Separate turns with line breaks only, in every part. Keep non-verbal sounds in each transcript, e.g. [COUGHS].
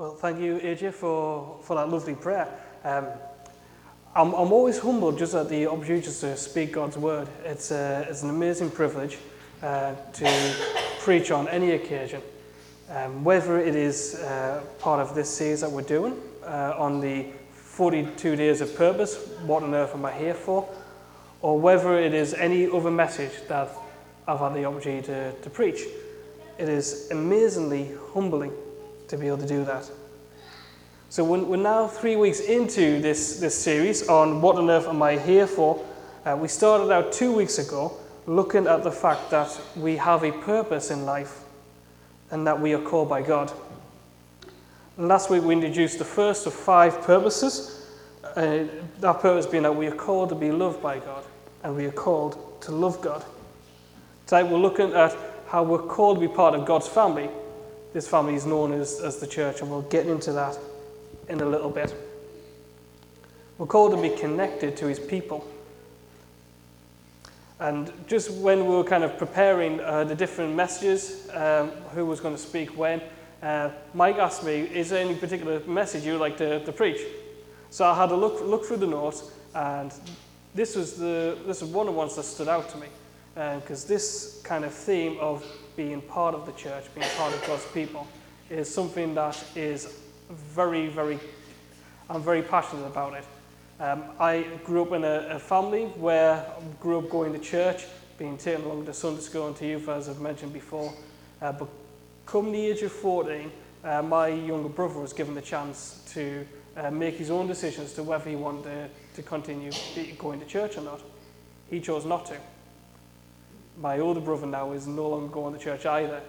Well, thank you, AJ, for, for that lovely prayer. Um, I'm, I'm always humbled just at the opportunity to speak God's word. It's, a, it's an amazing privilege uh, to preach on any occasion, um, whether it is uh, part of this series that we're doing uh, on the 42 days of purpose, what on earth am I here for, or whether it is any other message that I've had the opportunity to, to preach. It is amazingly humbling to be able to do that. So we're now three weeks into this, this series on what on earth am I here for. Uh, we started out two weeks ago looking at the fact that we have a purpose in life and that we are called by God. And last week we introduced the first of five purposes. Uh, that purpose being that we are called to be loved by God and we are called to love God. Today we're looking at how we're called to be part of God's family. This family is known as, as the church, and we'll get into that in a little bit. We're called to be connected to his people. And just when we were kind of preparing uh, the different messages, um, who was going to speak when, uh, Mike asked me, is there any particular message you would like to, to preach? So I had a look, look through the notes, and this was, the, this was one of the ones that stood out to me because uh, this kind of theme of being part of the church, being part of God's people, is something that is very, very, I'm very passionate about it. Um, I grew up in a, a, family where I grew up going to church, being taken along to Sunday school and to youth, as I've mentioned before. Uh, but come the age of 14, uh, my younger brother was given the chance to uh, make his own decisions as to whether he wanted to, to continue going to church or not. He chose not to my older brother now is no longer going to church either.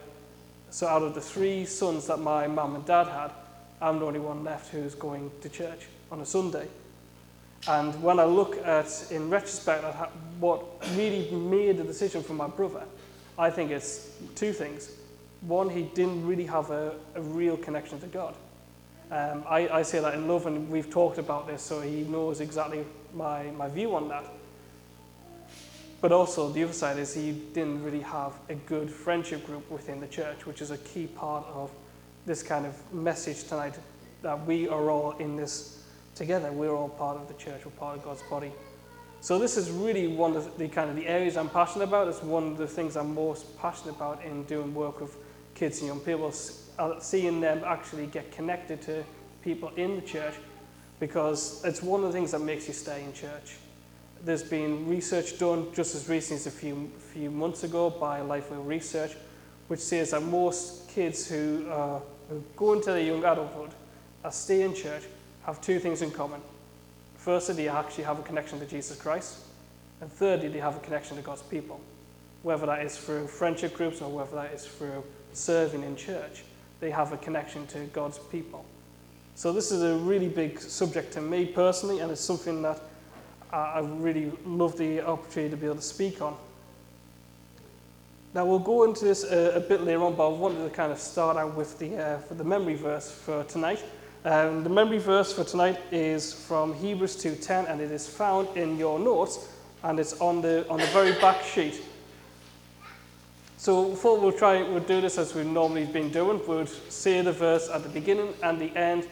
So out of the three sons that my mum and dad had, I'm the only one left who's going to church on a Sunday. And when I look at, in retrospect, at what really made the decision for my brother, I think it's two things. One, he didn't really have a, a real connection to God. Um, I, I say that in love, and we've talked about this, so he knows exactly my, my view on that. But also, the other side is he didn't really have a good friendship group within the church, which is a key part of this kind of message tonight that we are all in this together. We're all part of the church, we're part of God's body. So this is really one of the kind of the areas I'm passionate about. It's one of the things I'm most passionate about in doing work with kids and young people, uh, seeing them actually get connected to people in the church because it's one of the things that makes you stay in church. There's been research done just as recently as a few, few months ago by Lifeway Research, which says that most kids who, uh, who go into their young adulthood and stay in church have two things in common. Firstly, they actually have a connection to Jesus Christ, and thirdly, they have a connection to God's people. Whether that is through friendship groups or whether that is through serving in church, they have a connection to God's people. So, this is a really big subject to me personally, and it's something that I really love the opportunity to be able to speak on. Now we'll go into this a, a bit later on, but I wanted to kind of start out with the, uh, the memory verse for tonight. Um, the memory verse for tonight is from Hebrews 2.10 and it is found in your notes and it's on the, on the very back sheet. So before we'll try, we'll do this as we've normally been doing. We'd say the verse at the beginning and the end,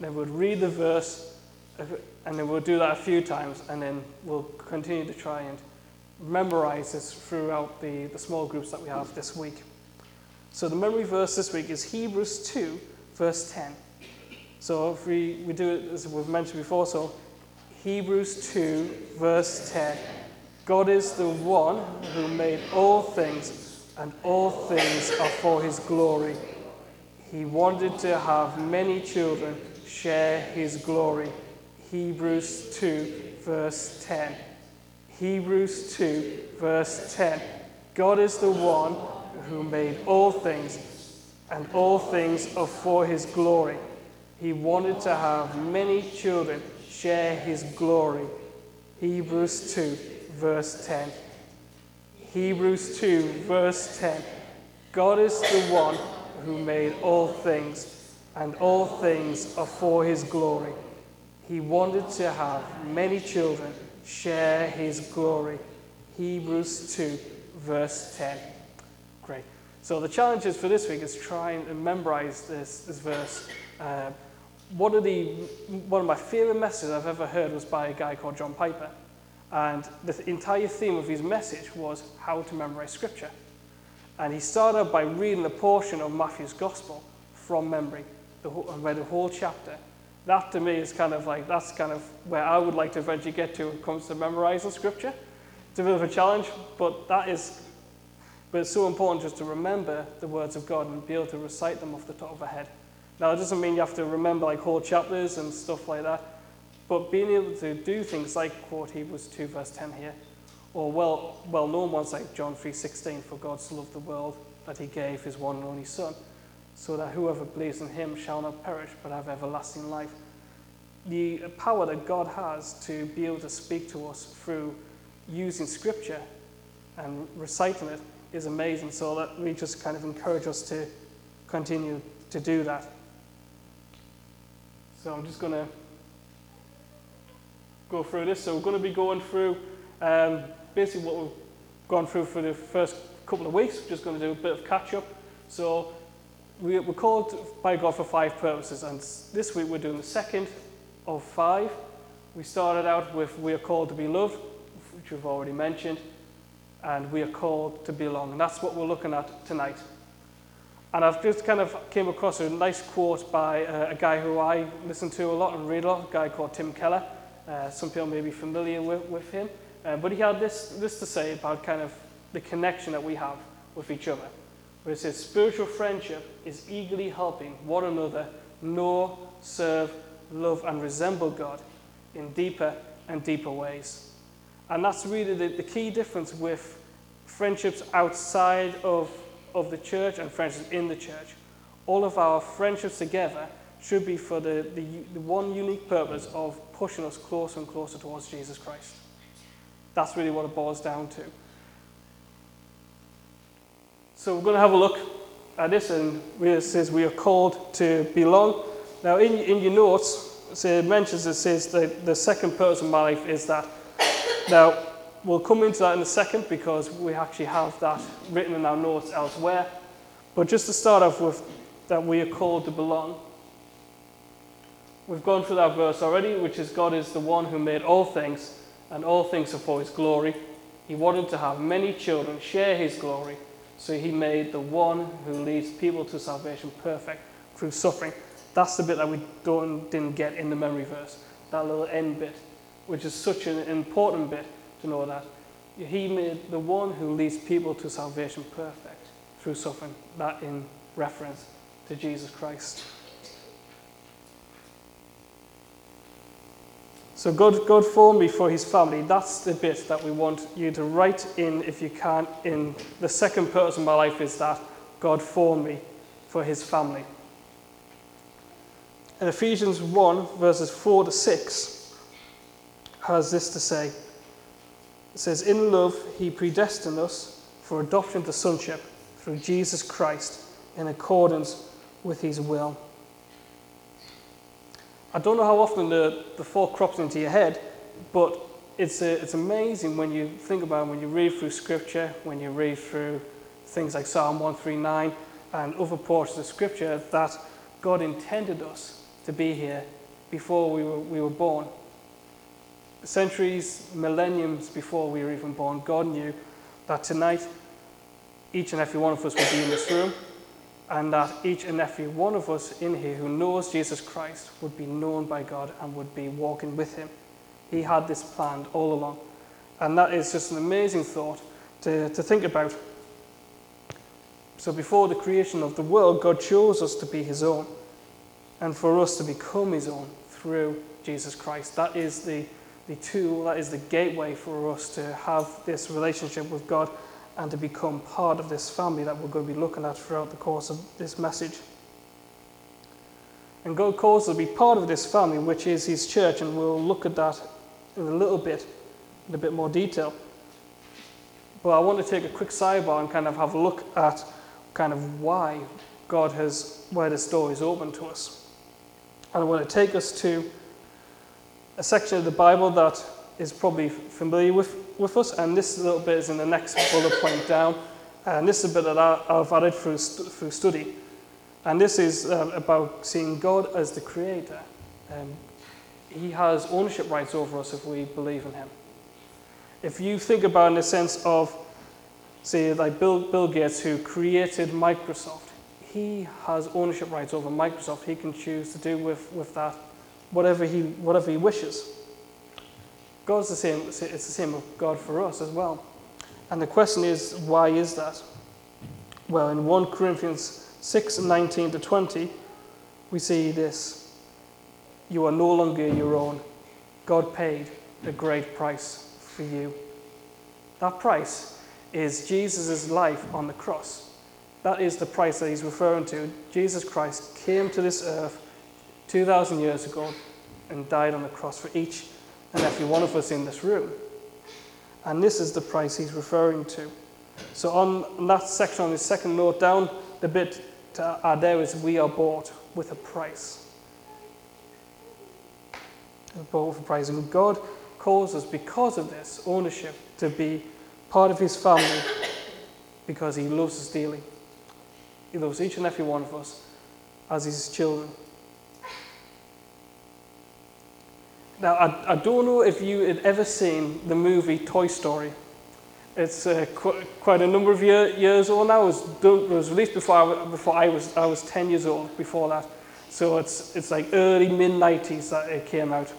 then we'd read the verse and then we'll do that a few times, and then we'll continue to try and memorize this throughout the, the small groups that we have this week. So the memory verse this week is Hebrews 2, verse 10. So if we, we do it as we've mentioned before, so Hebrews 2, verse 10. God is the one who made all things, and all things are for his glory. He wanted to have many children share his glory. Hebrews 2, verse 10. Hebrews 2, verse 10. God is the one who made all things, and all things are for his glory. He wanted to have many children share his glory. Hebrews 2, verse 10. Hebrews 2, verse 10. God is the one who made all things, and all things are for his glory. He wanted to have many children share his glory. Hebrews 2, verse 10. Great. So the challenges for this week is try and memorize this, this verse. Uh, one, of the, one of my favorite messages I've ever heard was by a guy called John Piper. And the entire theme of his message was how to memorize scripture. And he started by reading a portion of Matthew's gospel from memory and read the whole chapter. That to me is kind of like, that's kind of where I would like to eventually get to when it comes to memorizing scripture. It's a bit of a challenge, but that is but it's so important just to remember the words of God and be able to recite them off the top of our head. Now, it doesn't mean you have to remember like whole chapters and stuff like that, but being able to do things like quote Hebrews 2 verse 10 here, or well, well-known ones like John 3:16, for God so loved the world that he gave his one and only Son, so that whoever believes in him shall not perish but have everlasting life. The power that God has to be able to speak to us through using Scripture and reciting it is amazing. So that we just kind of encourage us to continue to do that. So I'm just going to go through this. So we're going to be going through um, basically what we've gone through for the first couple of weeks. We're just going to do a bit of catch up. So we, we're called by God for five purposes, and this week we're doing the second of five. We started out with we are called to be loved, which we've already mentioned and we are called to belong. And that's what we're looking at tonight. And I've just kind of came across a nice quote by uh, a guy who I listen to a lot and read a lot, a guy called Tim Keller. Uh, some people may be familiar with, with him. Uh, but he had this, this to say about kind of the connection that we have with each other. Where it says, spiritual friendship is eagerly helping one another know, serve, love, and resemble God in deeper and deeper ways. And that's really the, the key difference with friendships outside of, of the church and friendships in the church. All of our friendships together should be for the, the, the one unique purpose of pushing us closer and closer towards Jesus Christ. That's really what it boils down to. So we're going to have a look at this, and it says we are called to belong. Now, in, in your notes, it mentions it says that the second person of my life is that now, we'll come into that in a second because we actually have that written in our notes elsewhere. But just to start off with, that we are called to belong. We've gone through that verse already, which is God is the one who made all things, and all things are for his glory. He wanted to have many children share his glory, so he made the one who leads people to salvation perfect through suffering. That's the bit that we don't, didn't get in the memory verse, that little end bit which is such an important bit to know that he made the one who leads people to salvation perfect through suffering, that in reference to Jesus Christ. So God, God formed me for his family. That's the bit that we want you to write in, if you can, in the second person of my life is that God formed me for his family. In Ephesians 1, verses 4 to 6, has this to say. It says, In love, he predestined us for adoption to sonship through Jesus Christ in accordance with his will. I don't know how often the, the thought crops into your head, but it's, a, it's amazing when you think about it, when you read through scripture, when you read through things like Psalm 139 and other portions of scripture, that God intended us to be here before we were, we were born. Centuries, millenniums before we were even born, God knew that tonight each and every one of us would be in this room, and that each and every one of us in here who knows Jesus Christ would be known by God and would be walking with Him. He had this planned all along. And that is just an amazing thought to, to think about. So, before the creation of the world, God chose us to be His own, and for us to become His own through Jesus Christ. That is the the tool, that is the gateway for us to have this relationship with God and to become part of this family that we're going to be looking at throughout the course of this message. And God calls us to be part of this family, which is His church, and we'll look at that in a little bit, in a bit more detail. But I want to take a quick sidebar and kind of have a look at kind of why God has, why this door is open to us. And I want to take us to a section of the Bible that is probably familiar with, with us, and this little bit is in the next bullet point down. And this is a bit that I, I've added through, through study. And this is um, about seeing God as the creator. Um, he has ownership rights over us if we believe in him. If you think about in the sense of, say, like Bill, Bill Gates, who created Microsoft, he has ownership rights over Microsoft. He can choose to do with, with that whatever he, whatever he wishes. God's the same, it's the same with God for us as well. And the question is, why is that? Well, in 1 Corinthians 6 19 to 20, we see this You are no longer your own. God paid a great price for you. That price is Jesus' life on the cross. That is the price that he's referring to. Jesus Christ came to this earth 2,000 years ago and died on the cross for each and every one of us in this room. And this is the price he's referring to. So, on that section, on his second note down, the bit to add there is we are bought with a price. Bought with a price. And God calls us, because of this ownership, to be part of his family because he loves us dearly. He loves each and every one of us as his children. Now, I, I don't know if you had ever seen the movie Toy Story. It's uh, qu- quite a number of year, years old now. It was, done, it was released before, I, before I, was, I was 10 years old, before that. So it's, it's like early, mid-90s that it came out.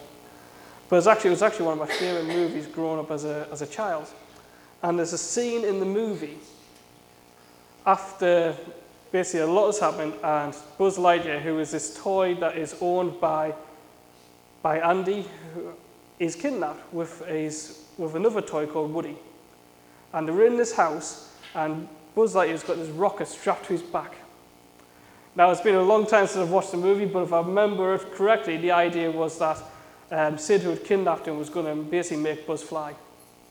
But it's actually, it was actually one of my favourite movies growing up as a, as a child. And there's a scene in the movie after basically a lot has happened and Buzz Lightyear, who is this toy that is owned by by Andy, who is kidnapped with, his, with another toy called Woody. And they're in this house, and Buzz Lightyear's got this rocket strapped to his back. Now, it's been a long time since I've watched the movie, but if I remember it correctly, the idea was that um, Sid, who had kidnapped him, was going to basically make Buzz fly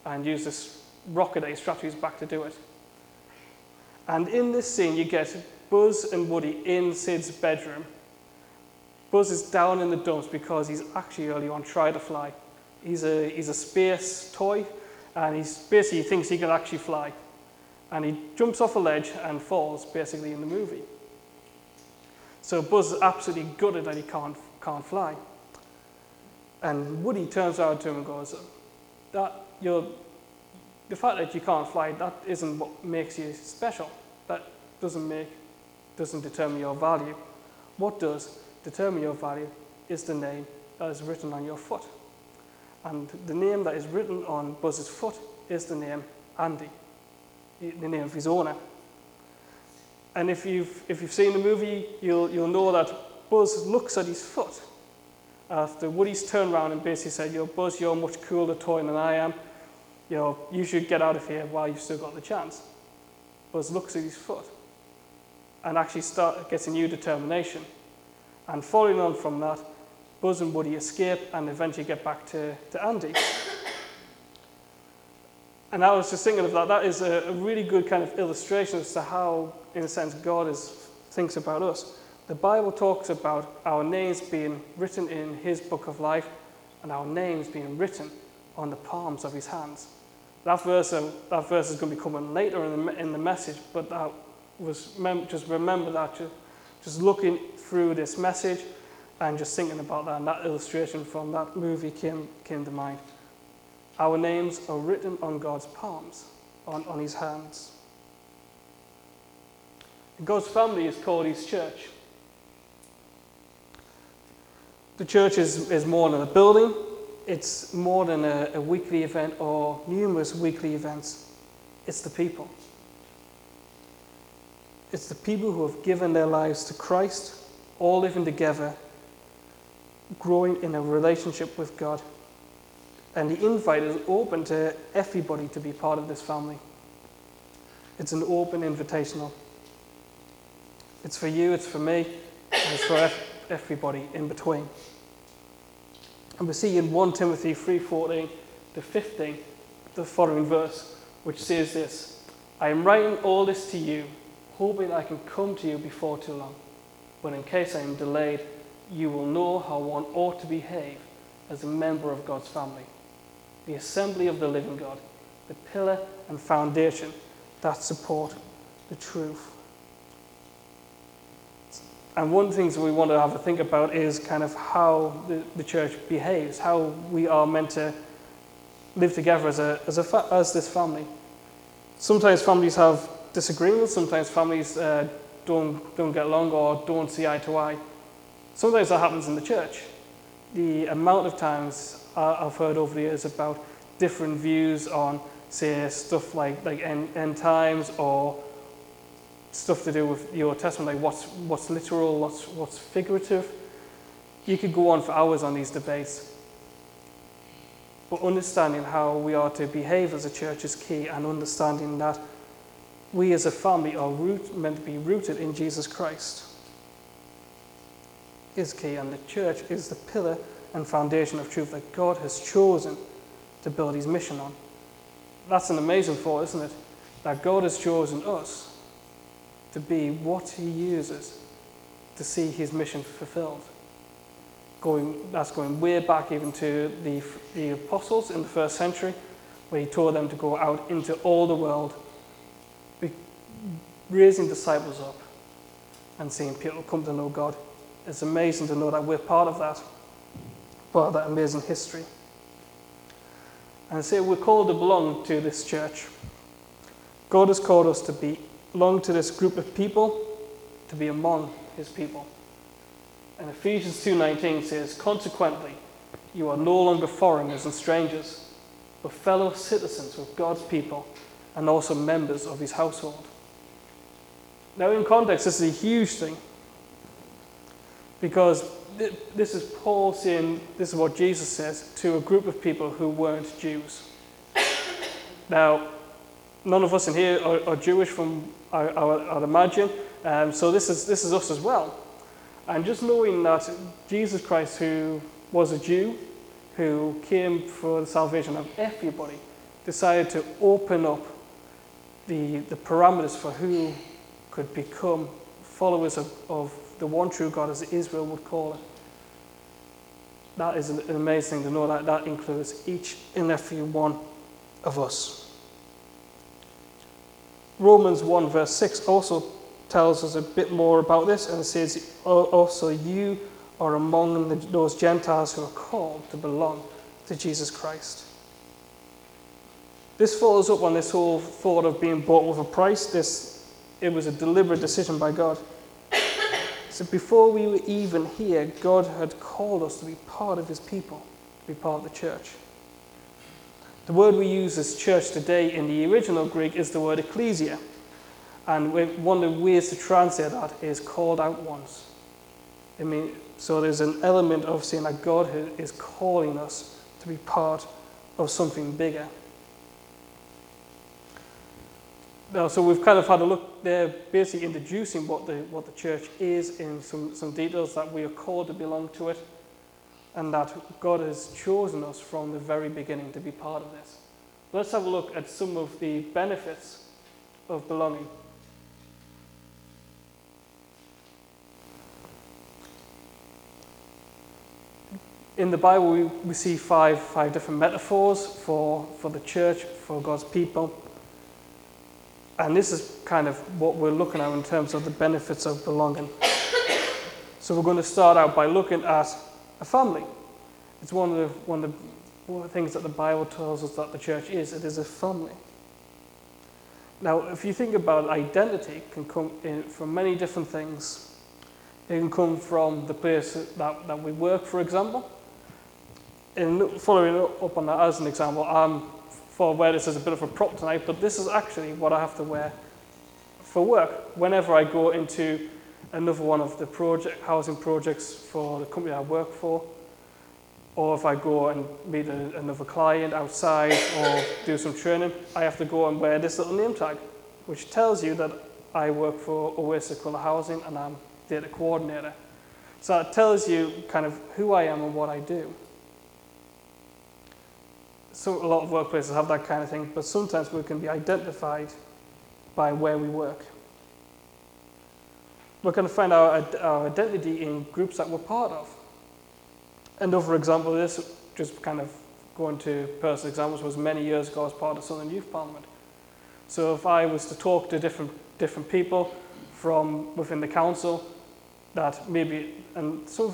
and use this rocket that he strapped to his back to do it. And in this scene, you get Buzz and Woody in Sid's bedroom, Buzz is down in the dumps because he's actually early on tried to fly. He's a, he's a space toy, and he's basically he thinks he can actually fly. And he jumps off a ledge and falls, basically, in the movie. So Buzz is absolutely gutted that he can't, can't fly. And Woody turns around to him and goes, that, you're, the fact that you can't fly, that isn't what makes you special. That doesn't make, doesn't determine your value. What does determine your value is the name that is written on your foot. And the name that is written on Buzz's foot is the name Andy, the name of his owner. And if you've, if you've seen the movie, you'll, you'll know that Buzz looks at his foot after Woody's turned around and basically said, Yo, Buzz, you're a much cooler toy than I am. You know, you should get out of here while you've still got the chance. Buzz looks at his foot and actually start, gets a new determination. And following on from that, Buzz and Woody escape and eventually get back to, to Andy. and I was just thinking of that. That is a, a, really good kind of illustration as to how, in a sense, God is, thinks about us. The Bible talks about our names being written in His book of life and our names being written on the palms of His hands. That verse, uh, that verse is going to be coming later in the, in the message, but that was just remember that. Just, looking through this message and just thinking about that, and that illustration from that movie came, came to mind. Our names are written on God's palms, on, on his hands. God's family is called his church. The church is, is more than a building, it's more than a, a weekly event or numerous weekly events. It's the people. It's the people who have given their lives to Christ, all living together, growing in a relationship with God. And the invite is open to everybody to be part of this family. It's an open invitational. It's for you, it's for me, it's for everybody in between. And we see in 1 Timothy 3:14 to 15 the following verse, which says this: I am writing all this to you hoping I can come to you before too long. But in case I am delayed, you will know how one ought to behave as a member of God's family, the assembly of the living God, the pillar and foundation that support the truth. And one of the things we want to have a think about is kind of how the, the church behaves, how we are meant to live together as, a, as, a fa- as this family. Sometimes families have disagreements, sometimes families uh, don't, don't get along or don't see eye to eye. Sometimes that happens in the church. The amount of times I've heard over the years about different views on, say, stuff like, like end, end times or stuff to do with your testament, like what's, what's literal, what's, what's figurative. You could go on for hours on these debates. But understanding how we are to behave as a church is key, and understanding that we as a family are root, meant to be rooted in Jesus Christ is key, and the church is the pillar and foundation of truth that God has chosen to build his mission on. That's an amazing thought, isn't it? That God has chosen us to be what he uses to see his mission fulfilled. Going, that's going way back even to the, the apostles in the first century, where he told them to go out into all the world, raising disciples up and seeing people come to know God. It's amazing to know that we're part of that, part of that amazing history. And say we're called to belong to this church. God has called us to be belong to this group of people, to be among his people. And Ephesians 2:19 says, "Consequently, you are no longer foreigners and strangers, but fellow citizens with God's people and also members of his household." Now in context, this is a huge thing because this is Paul saying, this is what Jesus says to a group of people who weren't Jews. Now, none of us in here are, are Jewish from, I, I, would imagine, um, so this is, this is us as well. And just knowing that Jesus Christ, who was a Jew, who came for the salvation of everybody, decided to open up the, the parameters for who could become followers of, of the one true God as Israel would call it. That is an amazing to know that that includes each and every one of us. Romans 1 verse 6 also tells us a bit more about this and says, oh, Also, you are among the, those Gentiles who are called to belong to Jesus Christ. This follows up on this whole thought of being bought with a price. This, it was a deliberate decision by God. So before we were even here, God had called us to be part of his people, to be part of the church. The word we use as church today in the original Greek is the word ecclesia. And one of the ways to translate that is called out ones. I mean, so there's an element of saying that God is calling us to be part of something bigger. So we've kind of had a look there, basically introducing what the, what the church is in some, some details that we are called to belong to it, and that God has chosen us from the very beginning to be part of this. Let's have a look at some of the benefits of belonging. In the Bible, we, we see five, five different metaphors for, for the church, for God's people. And this is kind of what we're looking at in terms of the benefits of belonging. so we're going to start out by looking at a family. It's one of the, one of the, one of the things that the Bible tells us that the church is. It is a family. Now, if you think about identity, it can come in from many different things. It can come from the place that, that we work, for example. In following up on that as an example, I'm for where this is a bit of a prop tonight, but this is actually what I have to wear for work whenever I go into another one of the project housing projects for the company I work for, or if I go and meet a, another client outside or do some training, I have to go and wear this little name tag, which tells you that I work for Oasis Colour Housing and I'm data coordinator. So it tells you kind of who I am and what I do so a lot of workplaces have that kind of thing, but sometimes we can be identified by where we work. We're going to find our, our identity in groups that we're part of. Another example of this, just kind of going to personal examples, was many years ago as part of Sunderland Youth Parliament. So if I was to talk to different, different people from within the council that maybe, and some of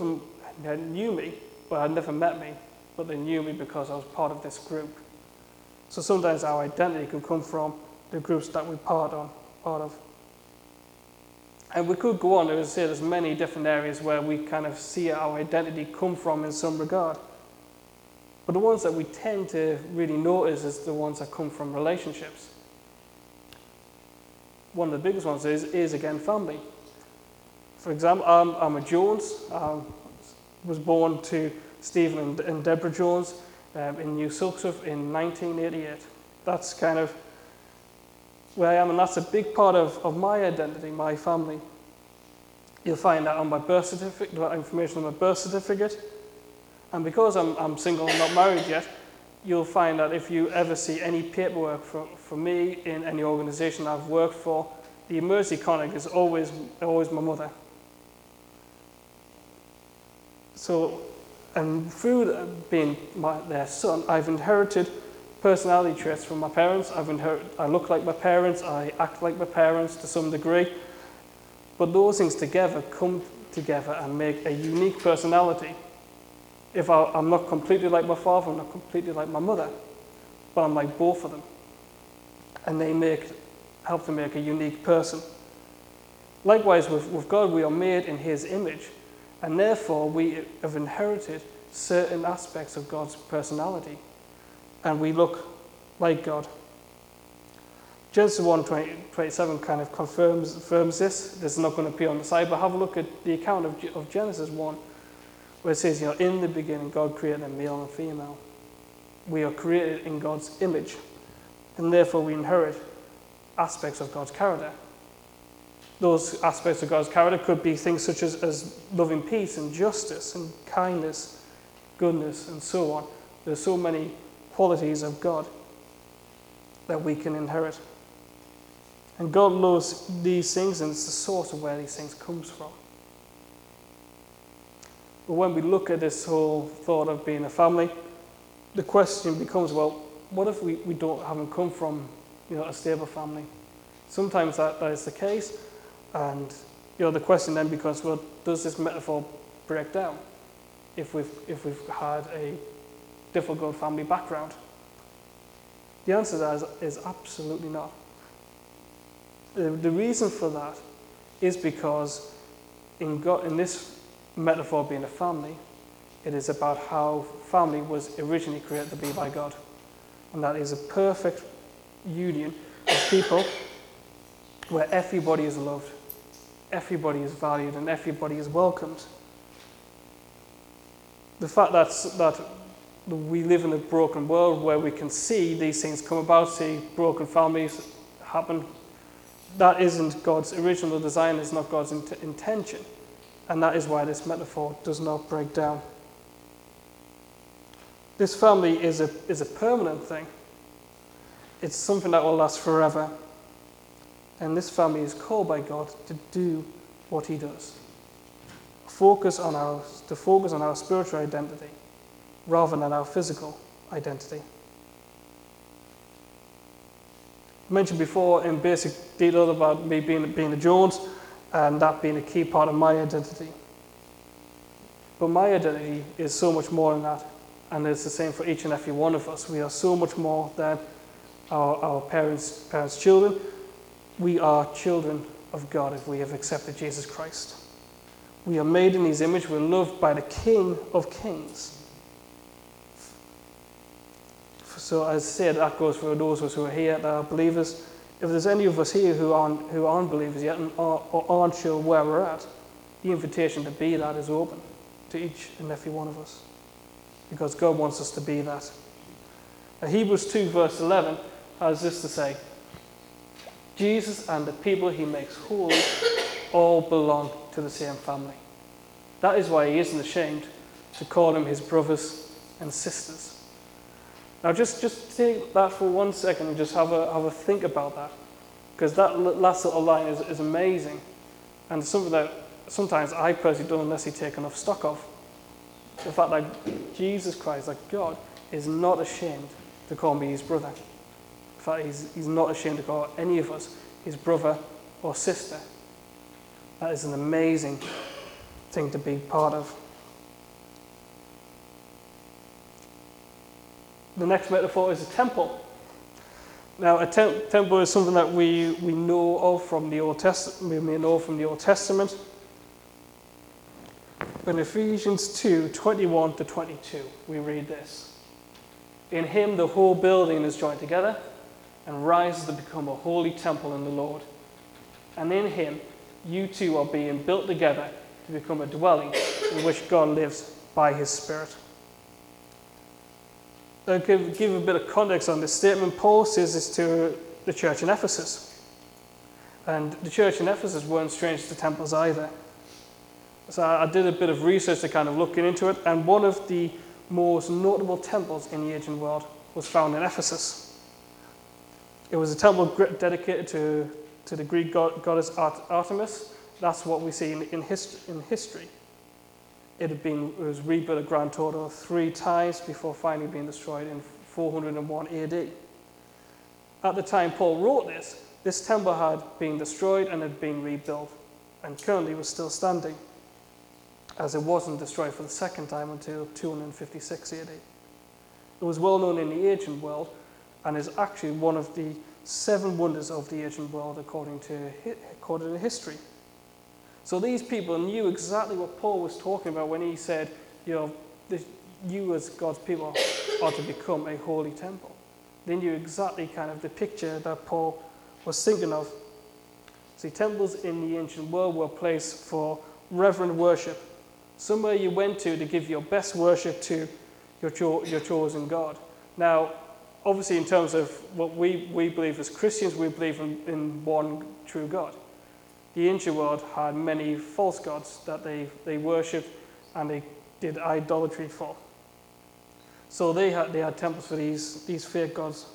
them knew me, but had never met me, but they knew me because I was part of this group. So sometimes our identity could come from the groups that we're part, on, part of. And we could go on, would say there's many different areas where we kind of see our identity come from in some regard. But the ones that we tend to really notice is the ones that come from relationships. One of the biggest ones is, is again, family. For example, I'm, I'm a Jones. I was born to Stephen and, and Deborah Jones um, in New Silksworth in 1988. That's kind of where I am, and that's a big part of, of my identity, my family. You'll find that on my birth certificate, information on my birth certificate. And because I'm, I'm single and not married yet, you'll find that if you ever see any paperwork for, for me in any organisation I've worked for, the emergency contact is always, always my mother. So, and through being my, their son, I've inherited personality traits from my parents. I've inherited, I look like my parents, I act like my parents to some degree. But those things together come together and make a unique personality. If I, am not completely like my father, I'm not completely like my mother, but I'm like both of them. And they make, help to make a unique person. Likewise, with, with God, we are made in His image, and therefore we have inherited certain aspects of God's personality and we look like God. Genesis 1 20, 27 kind of confirms, confirms this. This is not going to appear on the side, but have a look at the account of, of Genesis 1, where it says, you know, in the beginning, God created a male and female. We are created in God's image, and therefore we inherit aspects of God's character. Those aspects of God's character could be things such as, as loving peace and justice and kindness, goodness, and so on. There's so many qualities of God that we can inherit. And God knows these things, and it's the source of where these things comes from. But when we look at this whole thought of being a family, the question becomes, well, what if we, we don't haven't come from you know, a stable family? Sometimes that, that is the case, and you know, the question then becomes, well, does this metaphor break down if we've, if we've had a difficult family background? The answer is, is absolutely not. The, the reason for that is because in, God, in this metaphor being a family, it is about how family was originally created to be by God. And that is a perfect union of people where everybody is loved, everybody is valued, and everybody is welcomed. The fact that, that we live in a broken world where we can see these things come about, see broken families happen. That isn't God's original design, it's not God's int- intention. And that is why this metaphor does not break down. This family is a, is a permanent thing, it's something that will last forever. And this family is called by God to do what He does. Focus on our, to focus on our spiritual identity rather than our physical identity. I mentioned before in basic detail about me being, being a Jones and that being a key part of my identity. But my identity is so much more than that, and it's the same for each and every one of us. We are so much more than our, our parents' parents' children. We are children of God if we have accepted Jesus Christ. We are made in His image. We're loved by the King of Kings. So as I said, that goes for those of us who are here that are believers. If there's any of us here who aren't, who aren't believers yet and are, or aren't sure where we're at, the invitation to be that is open to each and every one of us. Because God wants us to be that. Now, Hebrews 2, verse 11, has this to say Jesus and the people he makes whole all belong to the same family. That is why he isn't ashamed to call them his brothers and sisters. Now, just, just take that for one second and just have a, have a think about that. Because that last little line is, is amazing. And something that sometimes I personally don't necessarily take enough stock of. The fact that Jesus Christ, like God, is not ashamed to call me his brother. In fact, he's, he's not ashamed to call any of us his brother or sister. That is an amazing thing to be part of. The next metaphor is a temple. Now, a tem- temple is something that we, we know of from the Old Testament. We know from the Old Testament. In Ephesians 2 21 to 22, we read this In him the whole building is joined together and rises to become a holy temple in the Lord. And in him you two are being built together to become a dwelling in which God lives by his Spirit. I'll give, give a bit of context on this statement. Paul says this to the church in Ephesus. And the church in Ephesus weren't strange to temples either. So I did a bit of research to kind of looking into it, and one of the most notable temples in the ancient world was found in Ephesus. It was a temple dedicated to, to the Greek god, goddess Artemis. That's what we see in, in, hist- in history. It, had been, it was rebuilt a grand total three times before finally being destroyed in 401 AD. At the time Paul wrote this, this temple had been destroyed and had been rebuilt, and currently was still standing as it wasn't destroyed for the second time until 256 AD. It was well known in the ancient world and is actually one of the seven wonders of the ancient world according to, according to history. So these people knew exactly what Paul was talking about when he said, you know, this, you as God's people are to become a holy temple. They knew exactly kind of the picture that Paul was thinking of. See, temples in the ancient world were a place for reverent worship somewhere you went to to give your best worship to your, cho- your chosen God. Now, obviously, in terms of what we, we believe as Christians, we believe in, in one true God. The ancient world had many false gods that they, they worshipped and they did idolatry for. So they had, they had temples for these, these fake gods.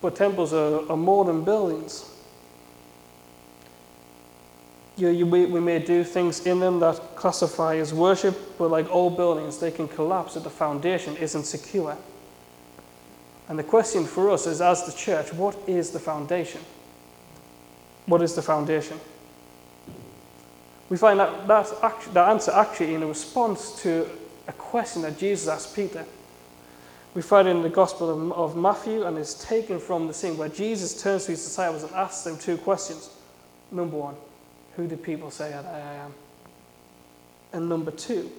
But temples are, are more than buildings you, you, we, we may do things in them that classify as worship, but like all buildings, they can collapse if the foundation isn't secure. And the question for us is, as the church, what is the foundation? What is the foundation? We find that, that, that answer actually in a response to a question that Jesus asked Peter. We find it in the Gospel of, of Matthew, and it's taken from the scene where Jesus turns to his disciples and asks them two questions. Number one, who do people say that I am? And number two,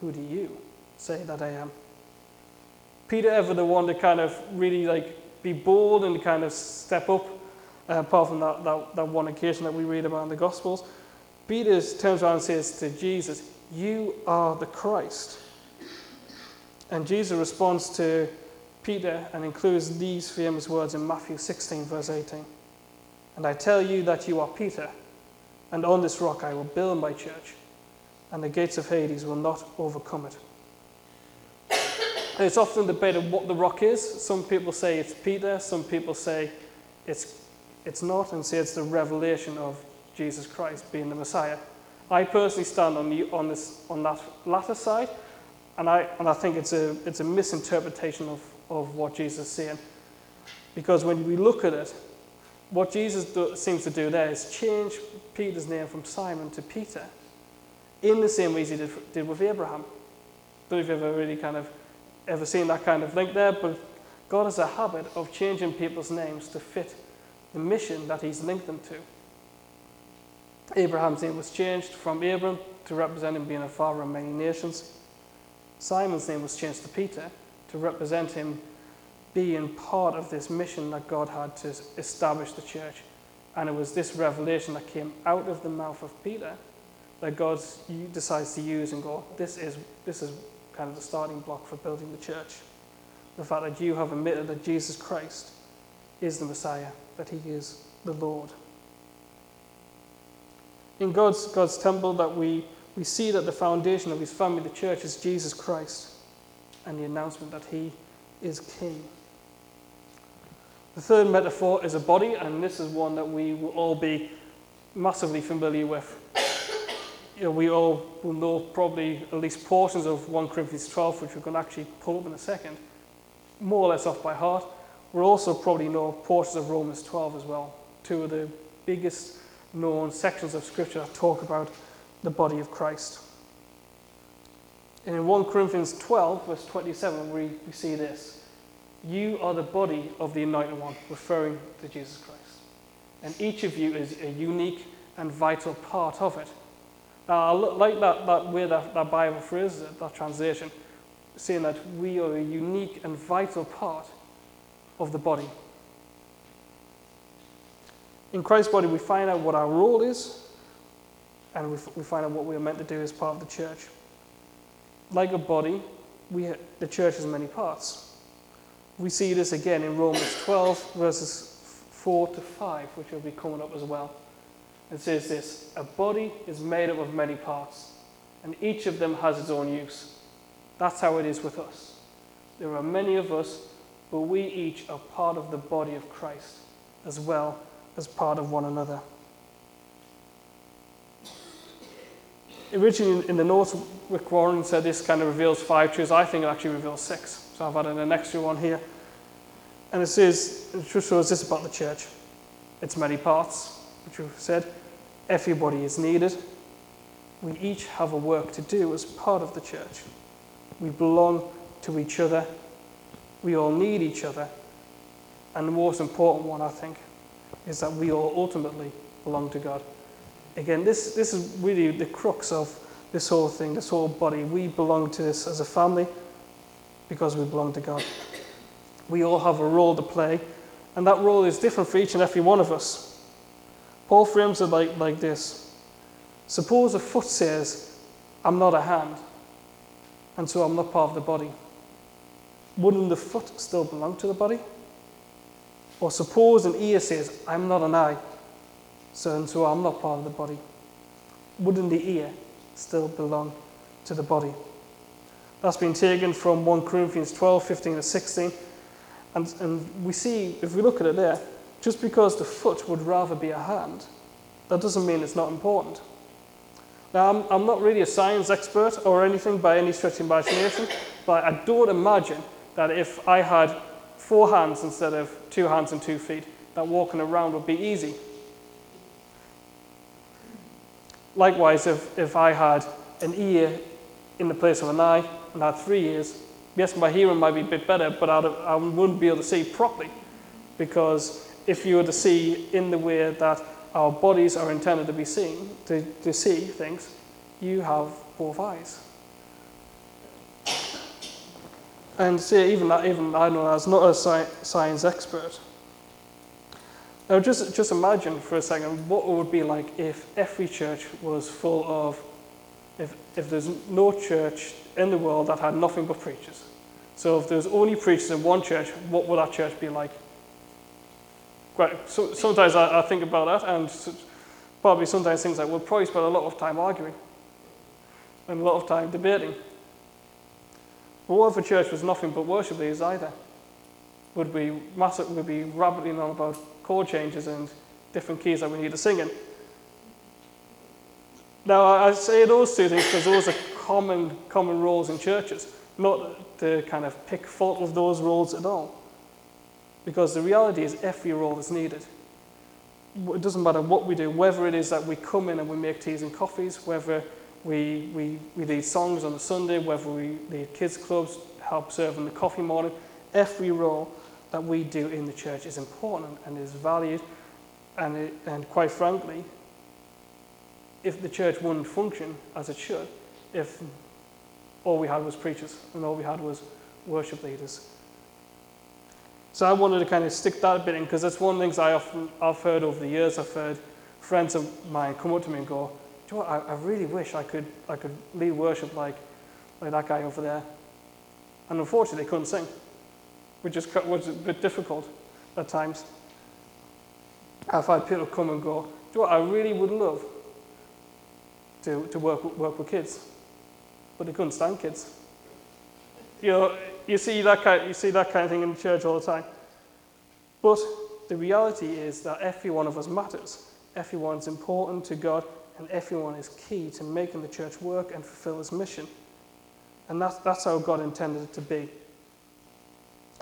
who do you say that I am? Peter ever the one to kind of really like be bold and kind of step up, uh, apart from that, that, that one occasion that we read about in the Gospels. Peter turns around and says to Jesus, You are the Christ. And Jesus responds to Peter and includes these famous words in Matthew 16, verse 18. And I tell you that you are Peter and on this rock I will build my church, and the gates of Hades will not overcome it. it's often debated what the rock is. Some people say it's Peter, some people say it's, it's not, and say it's the revelation of Jesus Christ being the Messiah. I personally stand on, the, on, this, on that latter side, and I, and I think it's a, it's a misinterpretation of, of what Jesus is saying. Because when we look at it, what Jesus do, seems to do there is change Peter's name from Simon to Peter in the same way as he did, did with Abraham. Don't know if you've ever really kind of ever seen that kind of link there, but God has a habit of changing people's names to fit the mission that he's linked them to. Abraham's name was changed from Abram to represent him being a father of many nations. Simon's name was changed to Peter to represent him being part of this mission that God had to establish the church. And it was this revelation that came out of the mouth of Peter that God decides to use and go, this is, this is kind of the starting block for building the church. The fact that you have admitted that Jesus Christ is the Messiah, that he is the Lord. In God's, God's temple, that we, we see that the foundation of his family, the church, is Jesus Christ and the announcement that he is king. The third metaphor is a body, and this is one that we will all be massively familiar with. You know, we all will know probably at least portions of 1 Corinthians 12, which we're going to actually pull up in a second. more or less off by heart. We'll also probably know portions of Romans 12 as well, two of the biggest known sections of Scripture that talk about the body of Christ. And in 1 Corinthians 12, verse 27, we, we see this You are the body of the Anointed One, referring to Jesus Christ. And each of you is a unique and vital part of it. Now, I like that, that way that, that Bible phrase, that translation, saying that we are a unique and vital part of the body. In Christ's body, we find out what our role is, and we, we find out what we are meant to do as part of the church. Like a body, we, the church has many parts. We see this again in Romans 12, verses 4 to 5, which will be coming up as well. It says this A body is made up of many parts, and each of them has its own use. That's how it is with us. There are many of us, but we each are part of the body of Christ, as well as part of one another. Originally in the notes, Rick Warren said this kind of reveals five truths. I think it actually reveals six. So I've added an extra one here. And it says, it just shows this about the church. It's many parts, which we've said. Everybody is needed. We each have a work to do as part of the church. We belong to each other. We all need each other. And the most important one, I think, is that we all ultimately belong to God. Again, this, this is really the crux of this whole thing, this whole body. We belong to this as a family because we belong to God. We all have a role to play, and that role is different for each and every one of us. Paul frames it like, like this Suppose a foot says, I'm not a hand, and so I'm not part of the body. Wouldn't the foot still belong to the body? Or suppose an ear says, I'm not an eye, so and so I'm not part of the body. Wouldn't the ear still belong to the body? That's been taken from 1 Corinthians 12, 15 to 16. And, and we see, if we look at it there, just because the foot would rather be a hand, that doesn't mean it's not important. Now, I'm, I'm not really a science expert or anything by any stretch of imagination, but I don't imagine that if I had four hands instead of two hands and two feet, that walking around would be easy. Likewise, if, if I had an ear in the place of an eye had three ears, yes, my hearing might be a bit better, but I'd, I wouldn't be able to see properly. Because if you were to see in the way that our bodies are intended to be seen, to, to see things, you have both eyes. And see, even that, even I know as not a science expert, now, just, just imagine for a second what it would be like if every church was full of, if, if there's no church in the world that had nothing but preachers. So, if there's only preachers in one church, what would that church be like? Quite, so, sometimes I, I, think about that, and probably sometimes things like we'll probably spend a lot of time arguing and a lot of time debating. But what if a church was nothing but worship leaders either? Would be massive, would be rapidly on about chord changes and different keys that we need to sing in. Now, I say those two things because those are common, common roles in churches, not to kind of pick fault with those roles at all. Because the reality is, every role is needed. It doesn't matter what we do, whether it is that we come in and we make teas and coffees, whether we, we, we lead songs on a Sunday, whether we lead kids' clubs, help serve in the coffee morning, every role that we do in the church is important and is valued. And, it, and quite frankly, if the church wouldn't function as it should, if all we had was preachers and all we had was worship leaders. So I wanted to kind of stick that bit in because that's one of the things I often, I've heard over the years. I've heard friends of mine come up to me and go, you know I, I, really wish I could, I could lead worship like, like that guy over there. And unfortunately, they couldn't sing which is, was a bit difficult at times. I've had people come and go, you know what, I really would love to, to work, work with kids, but they couldn't stand kids. You know, you see, that kind, you see that kind of thing in the church all the time. But the reality is that every one of us matters. Everyone's important to God, and everyone is key to making the church work and fulfill its mission. And that's, that's how God intended it to be.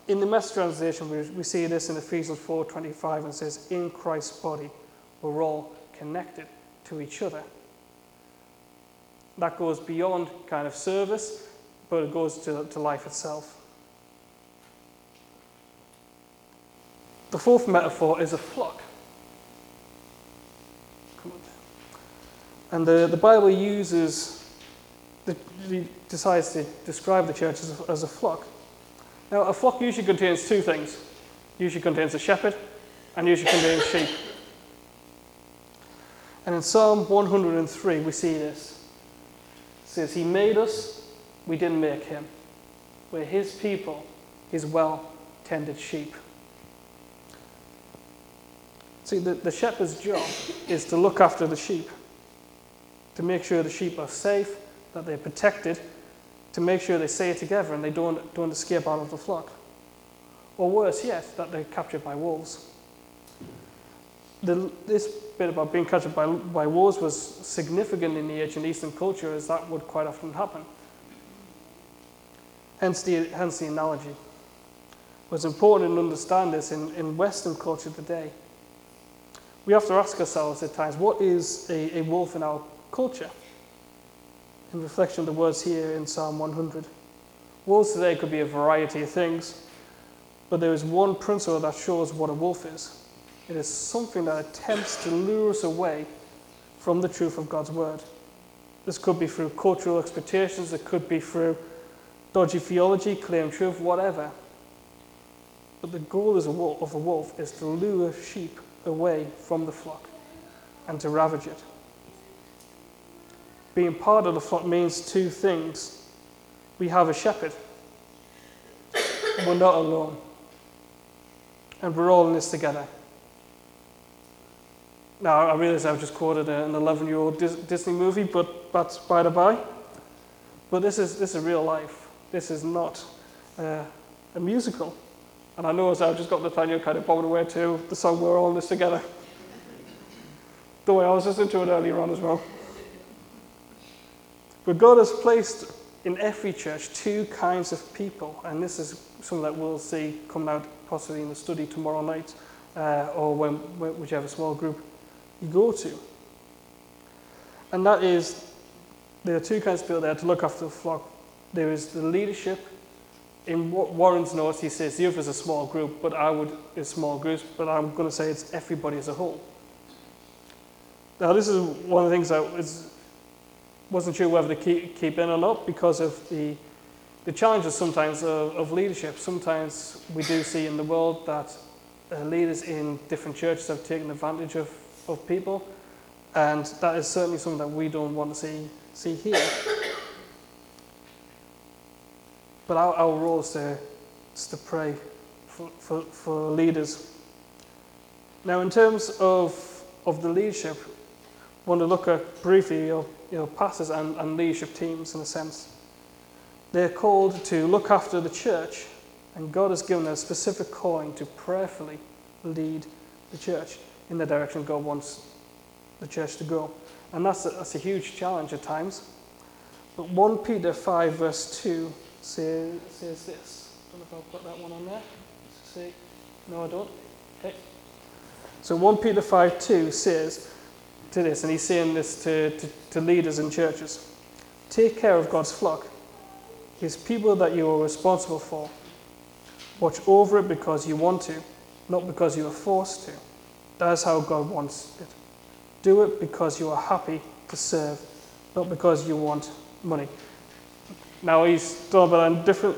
In the Message translation, we, we see this in Ephesians 4:25 and says, "In Christ's body, we're all connected to each other." That goes beyond kind of service, but it goes to, to life itself. The fourth metaphor is a flock. And the, the Bible uses, the, decides to describe the church as a, as a flock. Now, a flock usually contains two things. Usually contains a shepherd and usually contains sheep. And in Psalm 103, we see this. Says, He made us, we didn't make him. We're his people, his well tended sheep. See, the, the shepherd's job is to look after the sheep, to make sure the sheep are safe, that they're protected, to make sure they stay together and they don't, don't escape out of the flock. Or worse yet, that they're captured by wolves. The, this bit about being captured by, by wolves was significant in the ancient Eastern culture, as that would quite often happen. Hence the, hence the analogy. What's important to understand this in, in Western culture today. We have to ask ourselves at times what is a, a wolf in our culture? In reflection of the words here in Psalm 100. Wolves today could be a variety of things, but there is one principle that shows what a wolf is. It is something that attempts to lure us away from the truth of God's word. This could be through cultural expectations, it could be through dodgy theology, claim truth, whatever. But the goal of a wolf is to lure sheep away from the flock and to ravage it. Being part of the flock means two things. We have a shepherd, we're not alone, and we're all in this together. Now, I realize I've just quoted an 11 year old Disney movie, but that's by the by. But this is, this is real life. This is not uh, a musical. And I know as I've just got Nathaniel kind of bobbing away to the song We're All in This Together. The way I was listening to it earlier on as well. But God has placed in every church two kinds of people, and this is something that we'll see coming out possibly in the study tomorrow night, uh, or when, whichever small group you go to. And that is, there are two kinds of people there to look after the flock. There is the leadership. In Warren's notes, he says the other is a small group, but I would is small groups, but I'm going to say it's everybody as a whole. Now, this is one of the things that is, wasn't sure whether to keep, keep in or not because of the the challenges sometimes of, of leadership. Sometimes we do see in the world that uh, leaders in different churches have taken advantage of of people, and that is certainly something that we don't want to see, see here. But our, our role is to, is to pray for, for, for leaders. Now, in terms of, of the leadership, I want to look at briefly your, your pastors and, and leadership teams in a sense. They're called to look after the church, and God has given them a specific calling to prayerfully lead the church in the direction God wants the church to go. And that's a, that's a huge challenge at times. But 1 Peter 5, verse 2 says, says this. I don't know if I've got that one on there. See? No, I don't. Okay. So 1 Peter 5, 2 says to this, and he's saying this to, to, to leaders in churches Take care of God's flock, his people that you are responsible for. Watch over it because you want to, not because you are forced to. That's how God wants it. Do it because you are happy to serve, not because you want money. Now he's done a bit different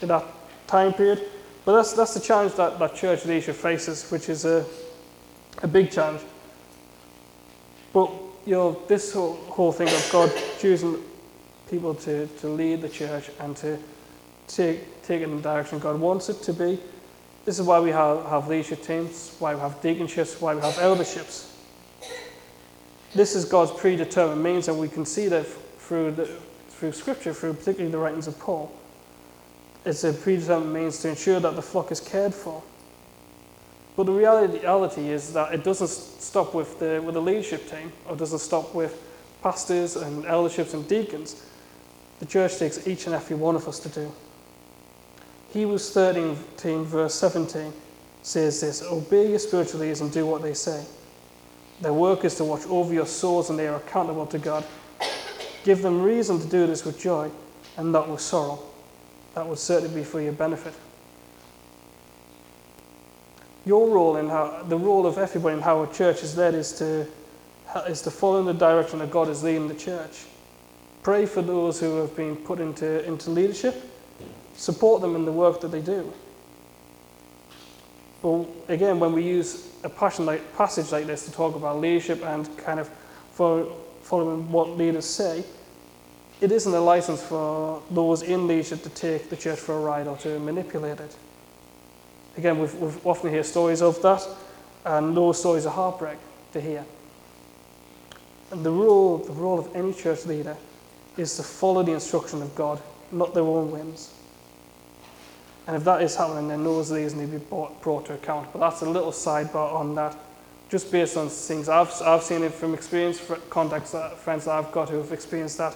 in that time period, but that's, that's the challenge that, that church leadership faces, which is a, a big challenge. But you know, this whole, whole thing of God choosing people to, to lead the church and to take, take it in the direction God wants it to be, this is why we have, have leadership teams, why we have deaconships, why we have elderships. This is God's predetermined means, and we can see that through, the, through Scripture, through particularly the writings of Paul. It's a predetermined means to ensure that the flock is cared for. But the reality, is that it doesn't stop with the, with the leadership team, or doesn't stop with pastors and elderships and deacons. The church takes each and every one of us to do. Hebrews 13, verse 17 says this Obey your spiritual leaders and do what they say. Their work is to watch over your souls and they are accountable to God. Give them reason to do this with joy and not with sorrow. That would certainly be for your benefit. Your role in how, the role of everybody in how a church is led is to, is to follow in the direction that God is leading the church. Pray for those who have been put into, into leadership. Support them in the work that they do. But again, when we use a like, passage like this to talk about leadership and kind of following what leaders say, it isn't a license for those in leadership to take the church for a ride or to manipulate it. Again, we've, we've often hear stories of that, and those stories are heartbreak to hear. And the role, the role of any church leader is to follow the instruction of God, not their own whims. And if that is happening, then those leaders need to be brought, brought to account. But that's a little sidebar on that, just based on things I've, I've seen it from experience, contacts, that, friends that I've got who have experienced that,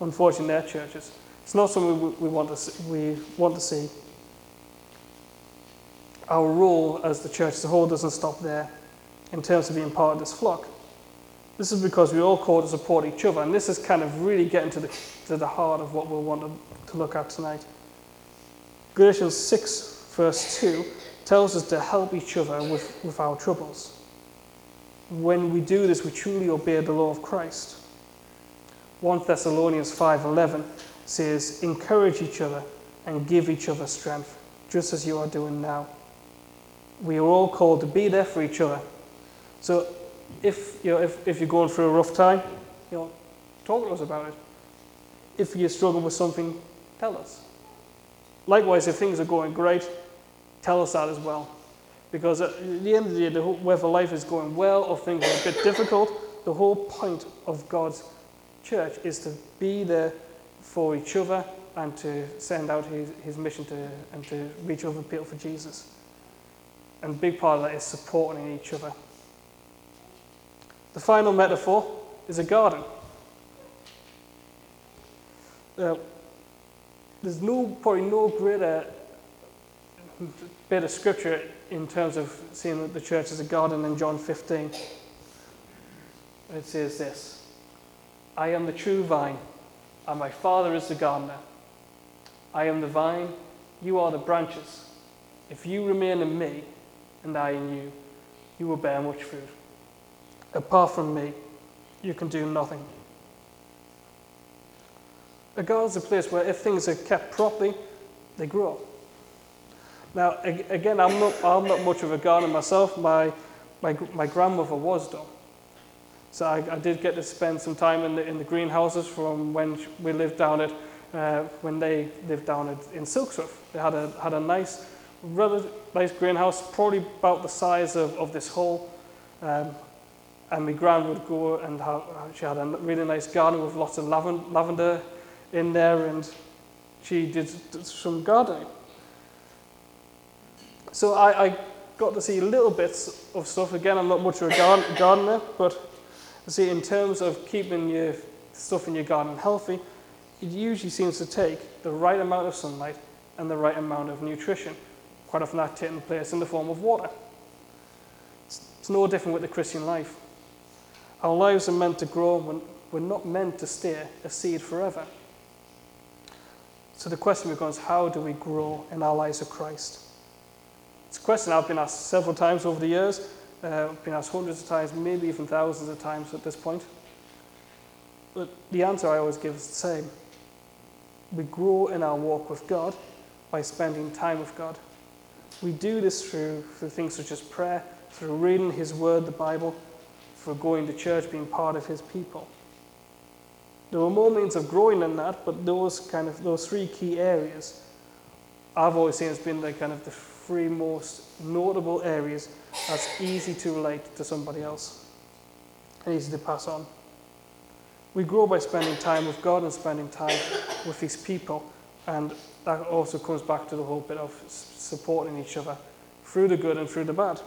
unfortunately, in their churches. It's not something we, we, want, to see, we want to see. Our role as the church as a whole doesn't stop there in terms of being part of this flock. This is because we're all called to support each other, and this is kind of really getting to the, to the heart of what we want to, to look at tonight. Galatians 6, verse 2, tells us to help each other with, with our troubles. When we do this, we truly obey the law of Christ. 1 Thessalonians 5:11 says, "Encourage each other and give each other strength, just as you are doing now." We are all called to be there for each other. So if, you know, if, if you're going through a rough time, you know, talk to us about it. If you struggle with something, tell us. Likewise, if things are going great, tell us that as well. Because at the end of the day, whether life is going well or things are a bit difficult, the whole point of God's church is to be there for each other and to send out his, his mission to, and to reach other people for Jesus. And a big part of that is supporting each other. The final metaphor is a garden. Uh, there's no, probably no greater bit of scripture in terms of seeing that the church as a garden than John 15. It says this I am the true vine, and my Father is the gardener. I am the vine, you are the branches. If you remain in me, and I in you, you will bear much fruit. Apart from me, you can do nothing. A garden is a place where if things are kept properly, they grow. Now, again, I'm not, I'm not much of a gardener myself. My, my, my grandmother was, though. So I, I, did get to spend some time in the, in the greenhouses from when we lived down at, uh, when they lived down at, in Silksworth. They had a, had a nice, really nice greenhouse, probably about the size of, of this hall. Um, and my grand would go and have, she had a really nice garden with lots of lavender in there, and she did some gardening. So I, I got to see little bits of stuff. Again, I'm not much of a [COUGHS] gardener, but see, in terms of keeping your stuff in your garden healthy, it usually seems to take the right amount of sunlight and the right amount of nutrition. Quite often that taking place in the form of water. It's, it's no different with the Christian life. Our lives are meant to grow, we're not meant to stay a seed forever. So the question becomes how do we grow in our lives of Christ? It's a question I've been asked several times over the years. Uh, I've been asked hundreds of times, maybe even thousands of times at this point. But the answer I always give is the same. We grow in our walk with God by spending time with God. We do this through, through things such as prayer, through reading His Word, the Bible, through going to church, being part of his people. There were more means of growing than that, but those kind of those three key areas I've always seen as being the kind of the three most notable areas that's easy to relate to somebody else and easy to pass on. We grow by spending time with God and spending time with His people, and that also comes back to the whole bit of supporting each other through the good and through the bad.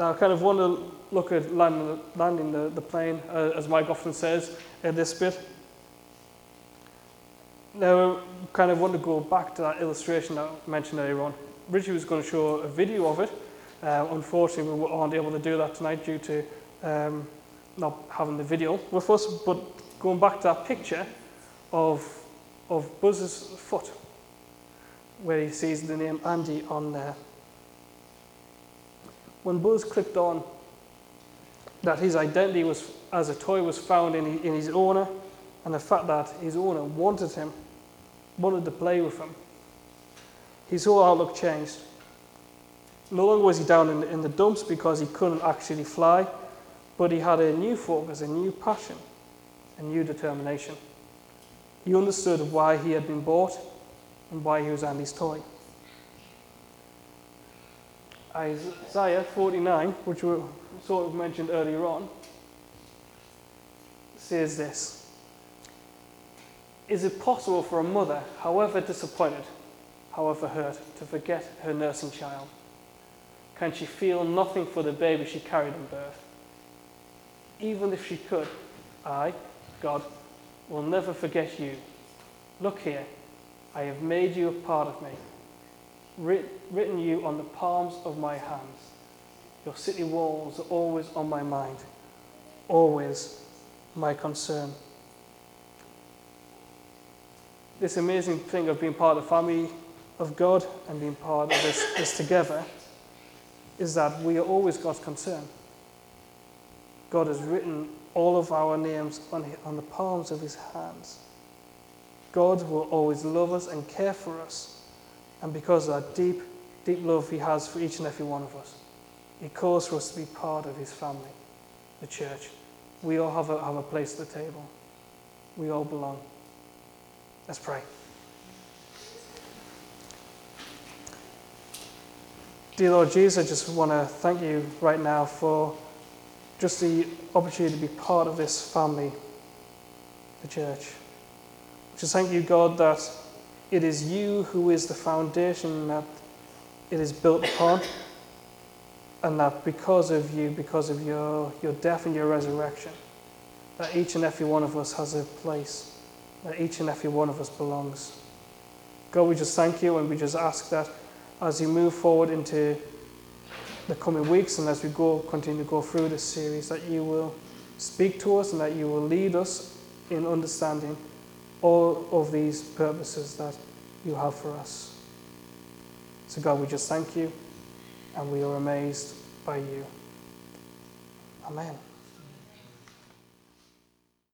Now, I kind of want to look at landing, landing the, the plane, uh, as Mike often says in this bit. Now, I kind of want to go back to that illustration that I mentioned earlier on. Richie was going to show a video of it. Uh, unfortunately, we aren't able to do that tonight due to um, not having the video with us. But going back to that picture of, of Buzz's foot, where he sees the name Andy on there. When Buzz clicked on that his identity was as a toy was found in, in his owner, and the fact that his owner wanted him, wanted to play with him, his whole outlook changed. No longer was he down in, in the dumps because he couldn't actually fly, but he had a new focus, a new passion, a new determination. He understood why he had been bought and why he was Andy's toy. Isaiah 49, which we sort of mentioned earlier on, says this Is it possible for a mother, however disappointed, however hurt, to forget her nursing child? Can she feel nothing for the baby she carried in birth? Even if she could, I, God, will never forget you. Look here, I have made you a part of me, written you on the palms of my hands. Your city walls are always on my mind, always my concern. This amazing thing of being part of the family of God and being part of this, this together is that we are always God's concern. God has written all of our names on, on the palms of his hands. God will always love us and care for us. And because of that deep, deep love he has for each and every one of us, he calls for us to be part of his family, the church. We all have a, have a place at the table. We all belong. Let's pray. Dear Lord Jesus, I just want to thank you right now for just the opportunity to be part of this family, the church. Just thank you, God, that it is you who is the foundation that it is built upon, and that because of you, because of your, your death and your resurrection, that each and every one of us has a place, that each and every one of us belongs. God, we just thank you and we just ask that as you move forward into the coming weeks and as we go continue to go through this series, that you will speak to us and that you will lead us in understanding all of these purposes that you have for us. So, God, we just thank you and we are amazed by you. Amen.